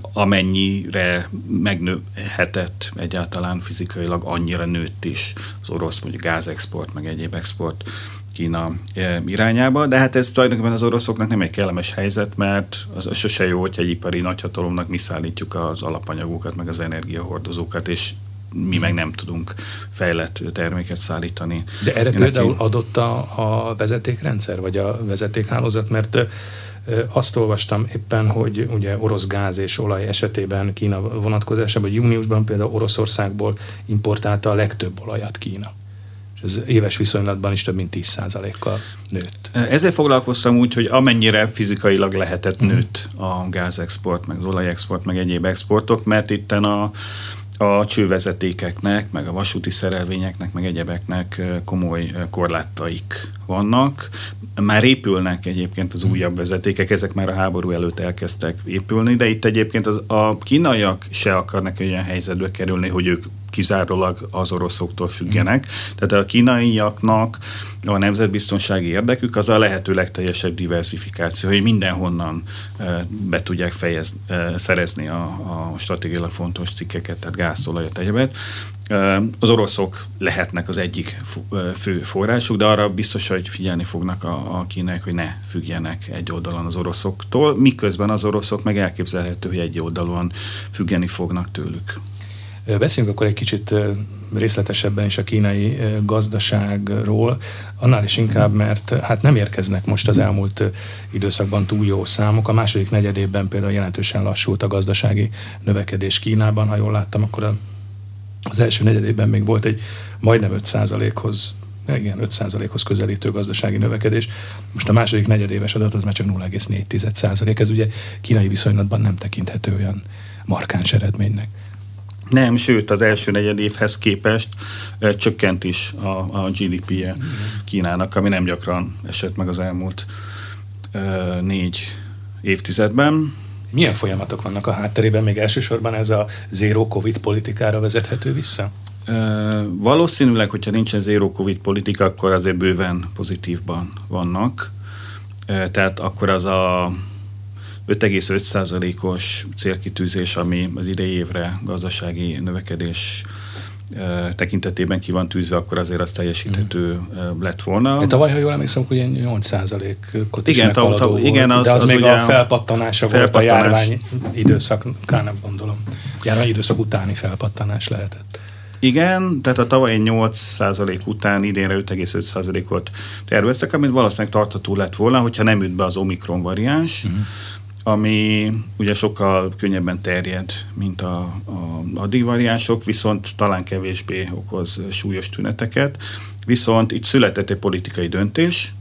amennyire megnőhetett egyáltalán fizikailag, annyira nőtt is az orosz mondjuk gázexport, meg egyéb export Kína e, irányába, de hát ez tulajdonképpen az oroszoknak nem egy kellemes helyzet, mert az sose jó, hogyha egy ipari nagyhatalomnak mi szállítjuk az alapanyagokat, meg az energiahordozókat, és mi meg nem tudunk fejlett terméket szállítani. De erre Én például neki... adott a, a vezetékrendszer, vagy a vezetékhálózat, mert azt olvastam éppen, hogy ugye orosz gáz és olaj esetében Kína vonatkozásában, hogy júniusban például Oroszországból importálta a legtöbb olajat Kína és ez éves viszonylatban is több mint 10%-kal nőtt. Ezzel foglalkoztam úgy, hogy amennyire fizikailag lehetett mm. nőtt a gázexport, meg az olajexport, meg egyéb exportok, mert itten a, a csővezetékeknek, meg a vasúti szerelvényeknek, meg egyebeknek komoly korlátaik vannak. Már épülnek egyébként az újabb vezetékek, ezek már a háború előtt elkezdtek épülni, de itt egyébként az, a kínaiak se akarnak olyan helyzetbe kerülni, hogy ők kizárólag az oroszoktól függenek. Tehát a kínaiaknak a nemzetbiztonsági érdekük az a lehető legteljesebb diversifikáció, hogy mindenhonnan be tudják fejez, szerezni a, a stratégiailag fontos cikkeket, tehát gázolajat, egyebet. Az oroszok lehetnek az egyik fő forrásuk, de arra biztos, hogy figyelni fognak a, a kínaiak, hogy ne függjenek egy oldalon az oroszoktól, miközben az oroszok meg elképzelhető, hogy egy oldalon függeni fognak tőlük. Beszéljünk akkor egy kicsit részletesebben is a kínai gazdaságról, annál is inkább, mert hát nem érkeznek most az elmúlt időszakban túl jó számok. A második negyedében például jelentősen lassult a gazdasági növekedés Kínában, ha jól láttam, akkor az első negyedében még volt egy majdnem 5%-hoz igen, 5%-hoz közelítő gazdasági növekedés. Most a második negyedéves adat az már csak 0,4%. Ez ugye kínai viszonylatban nem tekinthető olyan markáns eredménynek. Nem, sőt az első negyed évhez képest e, csökkent is a, a GDP-je Kínának, ami nem gyakran esett meg az elmúlt e, négy évtizedben. Milyen folyamatok vannak a hátterében? Még elsősorban ez a zéró Covid politikára vezethető vissza? E, valószínűleg, hogyha nincsen zéró Covid politika, akkor azért bőven pozitívban vannak. E, tehát akkor az a 5,5%-os célkitűzés, ami az idei évre gazdasági növekedés tekintetében ki van tűzve, akkor azért az teljesíthető mm. lett volna. De tavaly, ha jól emlékszem, akkor ilyen 8%-ot is igen, ta, ta, igen, az, de az, az még a felpattanása felpattanás. volt a járvány időszakának, gondolom. Járvány időszak utáni felpattanás lehetett. Igen, tehát a tavalyi 8% után idénre 5,5%-ot terveztek, amit valószínűleg tartható lett volna, hogyha nem üt be az Omikron variáns. Mm ami ugye sokkal könnyebben terjed, mint a, a addig variánsok, viszont talán kevésbé okoz súlyos tüneteket. Viszont itt született egy politikai döntés,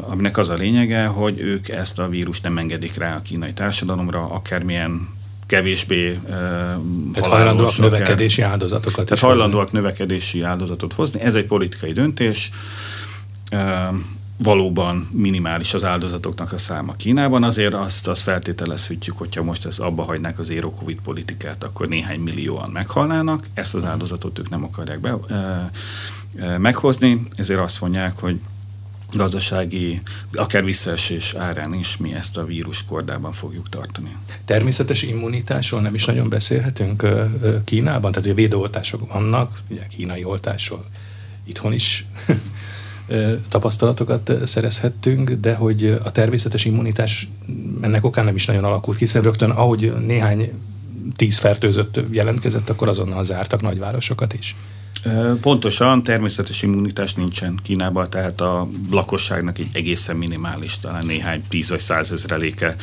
aminek az a lényege, hogy ők ezt a vírust nem engedik rá a kínai társadalomra, akármilyen kevésbé Tehát hajlandóak növekedési áldozatokat Tehát hajlandóak hozni. növekedési áldozatot hozni. Ez egy politikai döntés valóban minimális az áldozatoknak a száma Kínában, azért azt, azt feltételezhetjük, hogyha most ezt abba hagynák az Zero Covid politikát, akkor néhány millióan meghalnának, ezt az áldozatot ők nem akarják be, e, e, meghozni, ezért azt mondják, hogy gazdasági, akár visszaesés árán is mi ezt a vírus kordában fogjuk tartani. Természetes immunitásról nem is nagyon beszélhetünk Kínában? Tehát ugye védőoltások vannak, ugye kínai oltásról itthon is tapasztalatokat szerezhettünk, de hogy a természetes immunitás ennek okán nem is nagyon alakult, hiszen rögtön ahogy néhány tíz fertőzött jelentkezett, akkor azonnal zártak nagyvárosokat is. Pontosan, természetes immunitás nincsen Kínában, tehát a lakosságnak egy egészen minimális, talán néhány tíz vagy százezreléke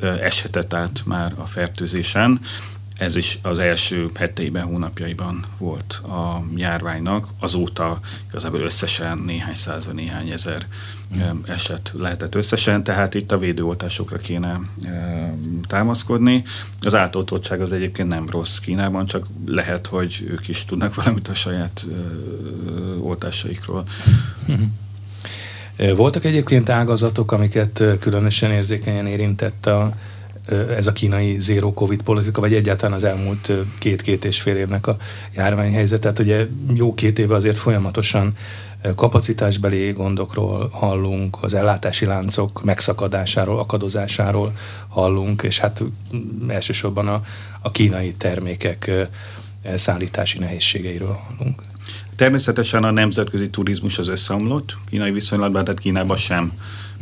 eshetett át már a fertőzésen. Ez is az első heteiben, hónapjaiban volt a járványnak. Azóta igazából összesen néhány száz, néhány ezer mm. eset lehetett összesen, tehát itt a védőoltásokra kéne támaszkodni. Az átoltottság az egyébként nem rossz Kínában, csak lehet, hogy ők is tudnak valamit a saját oltásaikról. Voltak egyébként ágazatok, amiket különösen érzékenyen érintett a ez a kínai zero covid politika, vagy egyáltalán az elmúlt két-két és fél évnek a járványhelyzet. Tehát ugye jó két éve azért folyamatosan kapacitásbeli gondokról hallunk, az ellátási láncok megszakadásáról, akadozásáról hallunk, és hát elsősorban a, a kínai termékek szállítási nehézségeiről hallunk. Természetesen a nemzetközi turizmus az összeomlott, kínai viszonylatban, tehát Kínában sem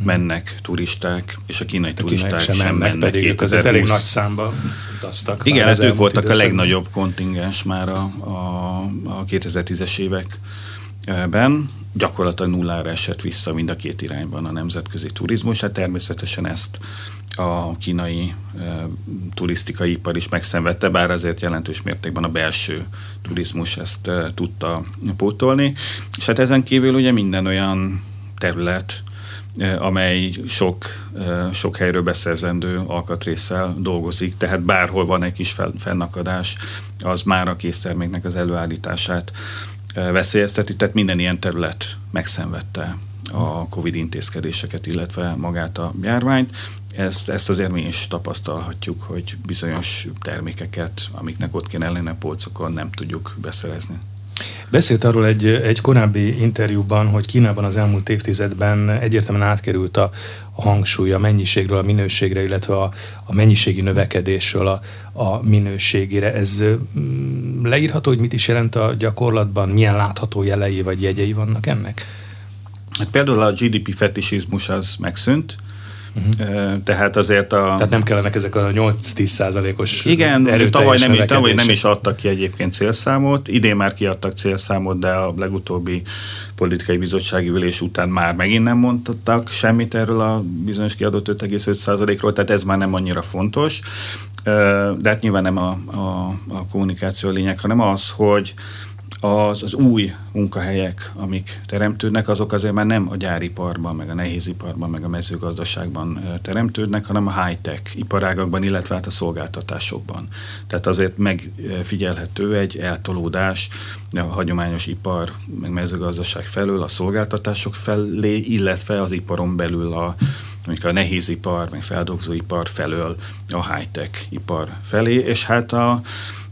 mennek turisták, és a kínai a turisták sem, sem mennek. Pedig 2020. elég nagy számba utaztak. Igen, hát ők voltak a legnagyobb kontingens már a, a, a 2010-es években. Gyakorlatilag nullára esett vissza mind a két irányban a nemzetközi turizmus. Hát természetesen ezt a kínai e, turisztikai ipar is megszenvedte, bár azért jelentős mértékben a belső turizmus ezt e, tudta pótolni. És hát ezen kívül ugye minden olyan terület, amely sok, eh, sok helyről beszerzendő alkatrészsel dolgozik, tehát bárhol van egy kis fennakadás, az már a készterméknek az előállítását eh, veszélyezteti, tehát minden ilyen terület megszenvedte a COVID intézkedéseket, illetve magát a járványt. Ezt, ezt azért mi is tapasztalhatjuk, hogy bizonyos termékeket, amiknek ott kéne lenni a polcokon, nem tudjuk beszerezni. Beszélt arról egy, egy korábbi interjúban, hogy Kínában az elmúlt évtizedben egyértelműen átkerült a, a hangsúly a mennyiségről a minőségre, illetve a, a mennyiségi növekedésről a, a minőségére. Ez mm, leírható, hogy mit is jelent a gyakorlatban, milyen látható jelei vagy jegyei vannak ennek? Hát például a GDP fetisizmus az megszűnt, Uh-huh. Tehát azért a... Tehát nem kellenek ezek a 8-10 százalékos Igen, tavaly nem, is, tavaly nem is adtak ki egyébként célszámot, idén már kiadtak célszámot, de a legutóbbi politikai bizottsági ülés után már megint nem mondtak semmit erről a bizonyos kiadott 5,5 százalékról, tehát ez már nem annyira fontos. De hát nyilván nem a, a, a kommunikáció a lényeg, hanem az, hogy az, az új munkahelyek, amik teremtődnek, azok azért már nem a gyáriparban, meg a nehéziparban, meg a mezőgazdaságban teremtődnek, hanem a high-tech iparágakban, illetve hát a szolgáltatásokban. Tehát azért megfigyelhető egy eltolódás a hagyományos ipar, meg mezőgazdaság felől a szolgáltatások felé, illetve az iparon belül a mondjuk a nehézipar, meg feldolgozóipar felől a high-tech ipar felé, és hát a,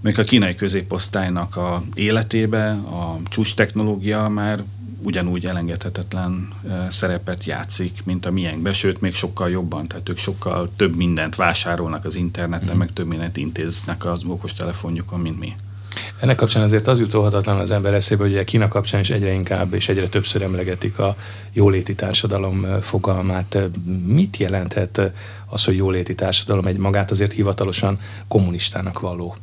még a kínai középosztálynak a életébe a csúcs technológia már ugyanúgy elengedhetetlen szerepet játszik, mint a miénkbe, sőt, még sokkal jobban, tehát ők sokkal több mindent vásárolnak az interneten, mm. meg több mindent intéznek az okostelefonjukon, mint mi. Ennek kapcsán azért az jutóhatatlan az ember eszébe, hogy a Kína kapcsán is egyre inkább és egyre többször emlegetik a jóléti társadalom fogalmát. Mit jelenthet az, hogy jóléti társadalom egy magát azért hivatalosan kommunistának való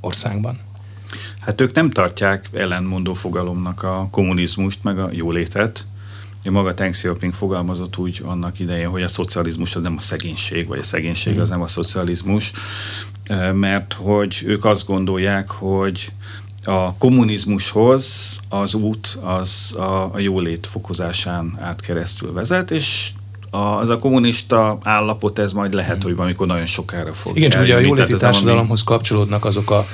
országban? Hát ők nem tartják ellenmondó fogalomnak a kommunizmust, meg a jólétet. Ja, maga Deng Xiaoping fogalmazott úgy annak idején, hogy a szocializmus az nem a szegénység, vagy a szegénység az nem a szocializmus, mert hogy ők azt gondolják, hogy a kommunizmushoz az út az a jólét fokozásán át keresztül vezet, és az a kommunista állapot, ez majd lehet, mm. hogy valamikor nagyon sokára fog Igen, csak ugye a jóléti társadalomhoz kapcsolódnak azok a,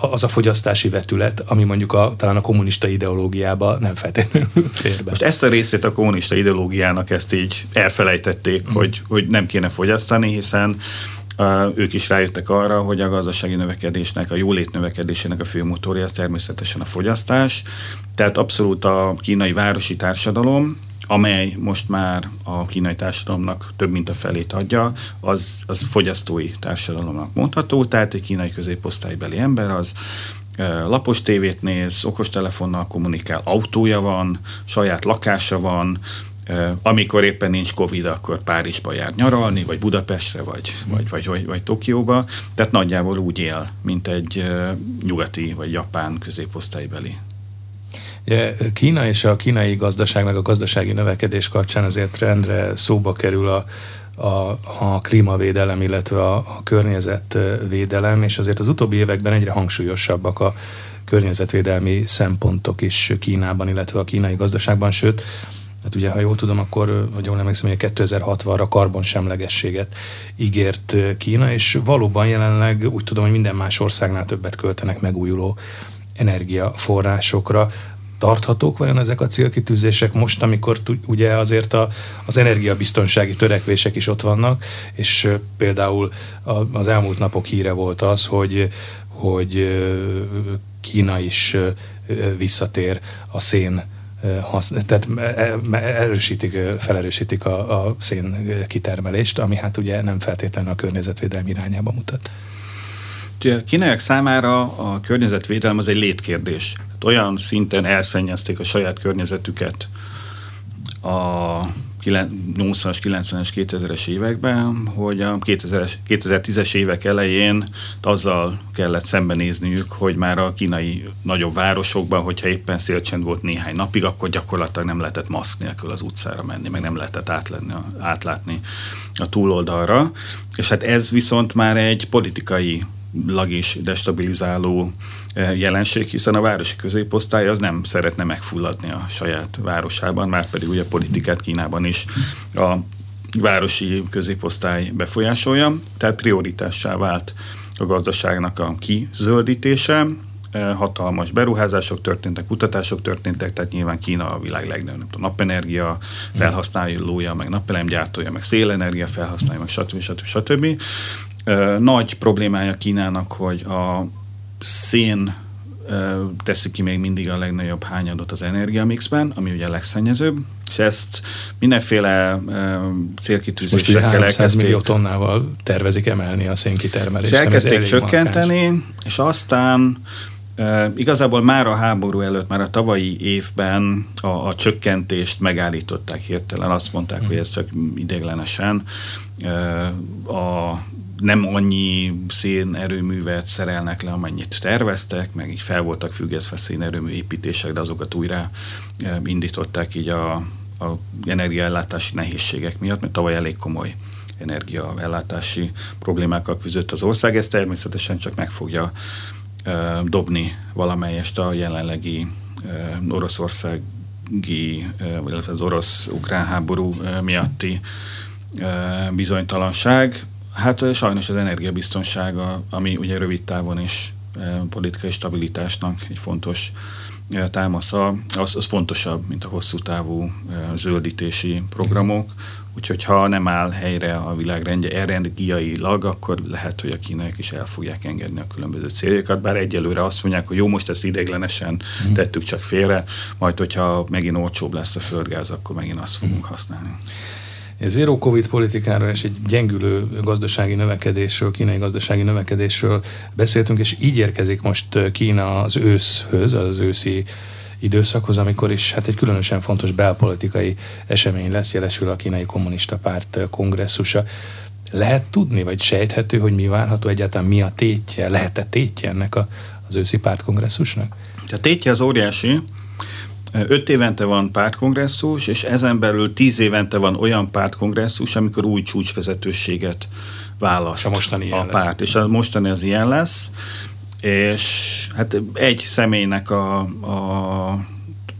az a fogyasztási vetület, ami mondjuk a, talán a kommunista ideológiába nem feltétlenül fér be. Most ezt a részét a kommunista ideológiának ezt így elfelejtették, mm. hogy, hogy nem kéne fogyasztani, hiszen ők is rájöttek arra, hogy a gazdasági növekedésnek, a jólét növekedésének a fő motorja az természetesen a fogyasztás. Tehát abszolút a kínai városi társadalom amely most már a kínai társadalomnak több mint a felét adja, az, az fogyasztói társadalomnak mondható, tehát egy kínai középosztálybeli ember az lapos tévét néz, okostelefonnal kommunikál, autója van, saját lakása van, amikor éppen nincs Covid, akkor Párizsba jár nyaralni, vagy Budapestre, vagy, vagy, vagy, vagy, vagy Tokióba. Tehát nagyjából úgy él, mint egy nyugati vagy japán középosztálybeli. Kína és a kínai gazdaság, meg a gazdasági növekedés kapcsán azért rendre szóba kerül a, a, a klímavédelem, illetve a, a környezetvédelem, és azért az utóbbi években egyre hangsúlyosabbak a környezetvédelmi szempontok is Kínában, illetve a kínai gazdaságban, sőt, hát ugye, ha jól tudom, akkor, vagy jól emlékszem, hogy 2060-ra karbonsemlegességet ígért Kína, és valóban jelenleg úgy tudom, hogy minden más országnál többet költenek megújuló energiaforrásokra tarthatók vajon ezek a célkitűzések most, amikor ugye azért a, az energiabiztonsági törekvések is ott vannak, és például az elmúlt napok híre volt az, hogy, hogy Kína is visszatér a szén tehát erősítik, felerősítik a, a szén kitermelést, ami hát ugye nem feltétlenül a környezetvédelmi irányába mutat. Kínaiak számára a környezetvédelem az egy létkérdés. Hát olyan szinten elszennyezték a saját környezetüket a 80-as, 90-es, 2000-es években, hogy a 2010-es évek elején azzal kellett szembenézniük, hogy már a kínai nagyobb városokban, hogyha éppen szélcsend volt néhány napig, akkor gyakorlatilag nem lehetett maszk nélkül az utcára menni, meg nem lehetett átlenni, átlátni a túloldalra. És hát ez viszont már egy politikai lag is destabilizáló eh, jelenség, hiszen a városi középosztály az nem szeretne megfulladni a saját városában, már pedig ugye a politikát Kínában is a városi középosztály befolyásolja, tehát prioritássá vált a gazdaságnak a kizöldítése, eh, hatalmas beruházások történtek, kutatások történtek, tehát nyilván Kína a világ legnagyobb nem tudom, napenergia felhasználója, meg napelemgyártója, meg szélenergia felhasználója, meg stb. stb. stb. Nagy problémája Kínának, hogy a szén teszi ki még mindig a legnagyobb hányadot az energiamixben, ami ugye a legszennyezőbb, és ezt mindenféle célkitűzésekkel Most 300 millió tonnával tervezik emelni a szénkitermelést. És elkezdték csökkenteni, markáns. és aztán igazából már a háború előtt, már a tavalyi évben a, a csökkentést megállították hirtelen. Azt mondták, mm. hogy ez csak idéglenesen. A nem annyi szénerőművet szerelnek le, amennyit terveztek, meg így fel voltak függesztve szénerőmű építések, de azokat újra e, indították így a, a energiaellátási nehézségek miatt, mert tavaly elég komoly energiaellátási problémákkal küzdött az ország. Ez természetesen csak meg fogja e, dobni valamelyest a jelenlegi e, oroszországi, illetve az orosz-ukrán háború miatti bizonytalanság. Hát sajnos az energiabiztonsága, ami ugye rövid távon is politikai stabilitásnak egy fontos támasza, az, az fontosabb, mint a hosszú távú zöldítési programok. Úgyhogy ha nem áll helyre a világrendje energiailag, akkor lehet, hogy a kínaiak is el fogják engedni a különböző céljukat, bár egyelőre azt mondják, hogy jó, most ezt ideiglenesen mm. tettük csak félre, majd hogyha megint olcsóbb lesz a földgáz, akkor megint azt fogunk használni. Zero Covid politikáról és egy gyengülő gazdasági növekedésről, kínai gazdasági növekedésről beszéltünk, és így érkezik most Kína az őszhöz, az őszi időszakhoz, amikor is hát egy különösen fontos belpolitikai esemény lesz, jelesül a kínai kommunista párt kongresszusa. Lehet tudni, vagy sejthető, hogy mi várható egyáltalán, mi a tétje, lehet-e tétje ennek a, az őszi pártkongresszusnak? A tétje az óriási, Öt évente van pártkongresszus, és ezen belül tíz évente van olyan pártkongresszus, amikor új csúcsvezetőséget választ a, mostani a párt. Lesz. És a mostani az ilyen lesz. És hát egy személynek a, a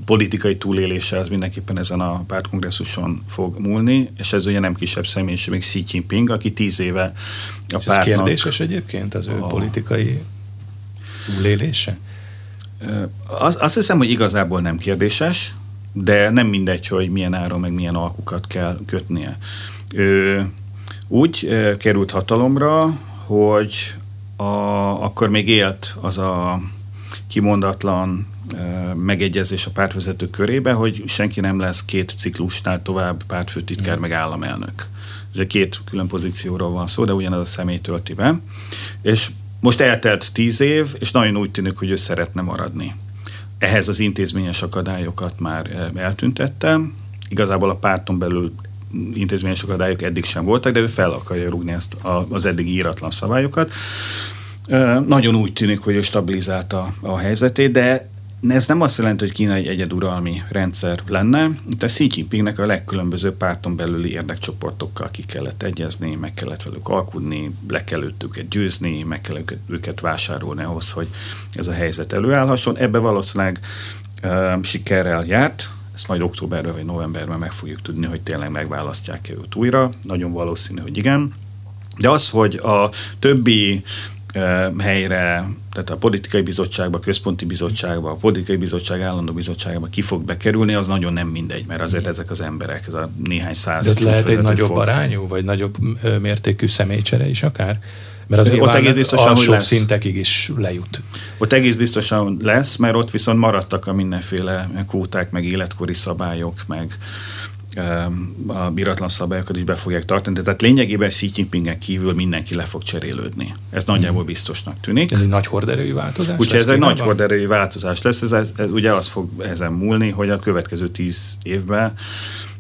politikai túlélése az mindenképpen ezen a pártkongresszuson fog múlni, és ez ugye nem kisebb személyiség, még Xi Jinping, aki tíz éve a és pártnak... Ez kérdéses egyébként az ő a, politikai túlélése? Az, azt hiszem, hogy igazából nem kérdéses, de nem mindegy, hogy milyen áron, meg milyen alkukat kell kötnie. Ő úgy került hatalomra, hogy a, akkor még élt az a kimondatlan megegyezés a pártvezetők körébe, hogy senki nem lesz két ciklusnál tovább pártfőtitkár, mm. meg államelnök. Ugye két külön pozícióról van szó, de ugyanaz a személy tölti be. És most eltelt tíz év, és nagyon úgy tűnik, hogy ő szeretne maradni. Ehhez az intézményes akadályokat már eltüntette. Igazából a párton belül intézményes akadályok eddig sem voltak, de ő fel akarja rúgni ezt az eddigi íratlan szabályokat. Nagyon úgy tűnik, hogy ő stabilizálta a helyzetét, de ez nem azt jelenti, hogy Kína egy egyeduralmi rendszer lenne. Itt a Xi Jinpingnek a legkülönbözőbb párton belüli érdekcsoportokkal ki kellett egyezni, meg kellett velük alkudni, le kellett őket győzni, meg kell őket, őket vásárolni ahhoz, hogy ez a helyzet előállhasson. Ebbe valószínűleg uh, sikerrel járt, ezt majd októberben vagy novemberben meg fogjuk tudni, hogy tényleg megválasztják-e őt újra. Nagyon valószínű, hogy igen. De az, hogy a többi helyre, tehát a politikai bizottságba, a központi bizottságba, a politikai bizottság állandó bizottságba ki fog bekerülni, az nagyon nem mindegy, mert azért ezek az emberek, ez a néhány száz. De lehet egy nagyobb fog. arányú, vagy nagyobb mértékű személycsere is akár? Mert az ott egész biztosan, lesz. szintekig is lejut. Ott egész biztosan lesz, mert ott viszont maradtak a mindenféle kvóták, meg életkori szabályok, meg a biratlan szabályokat is be fogják tartani. Tehát lényegében Xi Jinpingen kívül mindenki le fog cserélődni. Ez nagyjából hmm. biztosnak tűnik. Ez egy nagy horderejű változás Úgyhogy ez egy nagy horderejű változás lesz. Ez, ez, ez, ugye az fog ezen múlni, hogy a következő tíz évben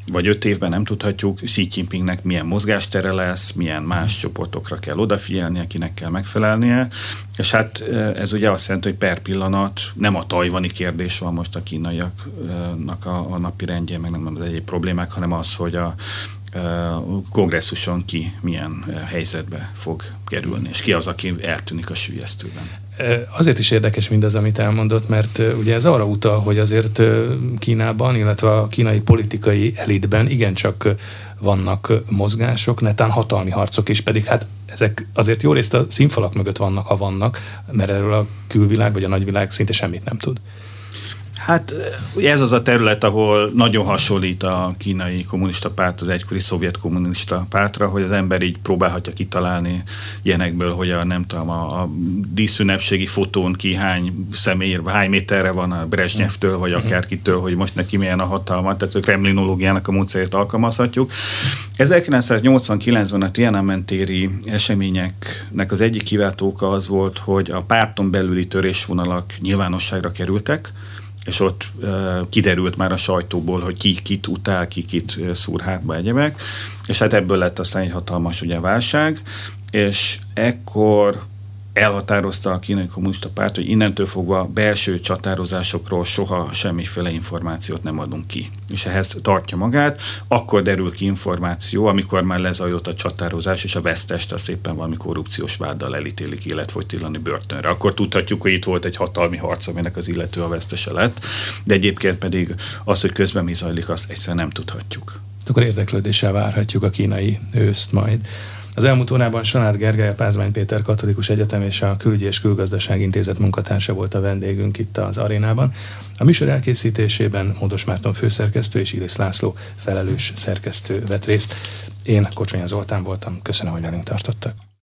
vagy öt évben nem tudhatjuk, Xi Jinpingnek milyen mozgástere lesz, milyen más csoportokra kell odafigyelni, akinek kell megfelelnie, és hát ez ugye azt jelenti, hogy per pillanat nem a tajvani kérdés van most a kínaiaknak a, a napi rendje, meg nem az egyéb problémák, hanem az, hogy a, kongresszuson ki milyen helyzetbe fog kerülni, és ki az, aki eltűnik a sülyeztőben. Azért is érdekes mindez, amit elmondott, mert ugye ez arra utal, hogy azért Kínában, illetve a kínai politikai elitben igencsak vannak mozgások, netán hatalmi harcok is, pedig hát ezek azért jó részt a színfalak mögött vannak, ha vannak, mert erről a külvilág vagy a nagyvilág szinte semmit nem tud. Hát ez az a terület, ahol nagyon hasonlít a kínai kommunista párt az egykori szovjet kommunista pártra, hogy az ember így próbálhatja kitalálni ilyenekből, hogy a nem tudom, a, a díszünnepségi fotón ki hány személy, hány méterre van a Brezsnyevtől, vagy akárkitől, hogy most neki milyen a hatalma, tehát a kremlinológiának a módszerét alkalmazhatjuk. 1989-ben a Tiananmen téri eseményeknek az egyik kiváltóka az volt, hogy a párton belüli törésvonalak nyilvánosságra kerültek, és ott kiderült már a sajtóból, hogy ki kit utál, ki kit szúr hátba egyebek, és hát ebből lett aztán egy hatalmas ugye válság, és ekkor elhatározta a kínai kommunista párt, hogy innentől fogva belső csatározásokról soha semmiféle információt nem adunk ki. És ehhez tartja magát, akkor derül ki információ, amikor már lezajlott a csatározás, és a vesztest azt éppen valami korrupciós váddal elítélik életfogytillani börtönre. Akkor tudhatjuk, hogy itt volt egy hatalmi harc, aminek az illető a vesztese lett, de egyébként pedig az, hogy közben mi zajlik, azt egyszerűen nem tudhatjuk. Akkor érdeklődéssel várhatjuk a kínai őszt majd. Az elmúlt órában Sonát Gergely, a Pázmány Péter Katolikus Egyetem és a Külügyi és Külgazdaság Intézet munkatársa volt a vendégünk itt az arénában. A műsor elkészítésében Módos Márton főszerkesztő és Iris László felelős szerkesztő vett részt. Én Kocsonya Zoltán voltam, köszönöm, hogy velünk tartottak.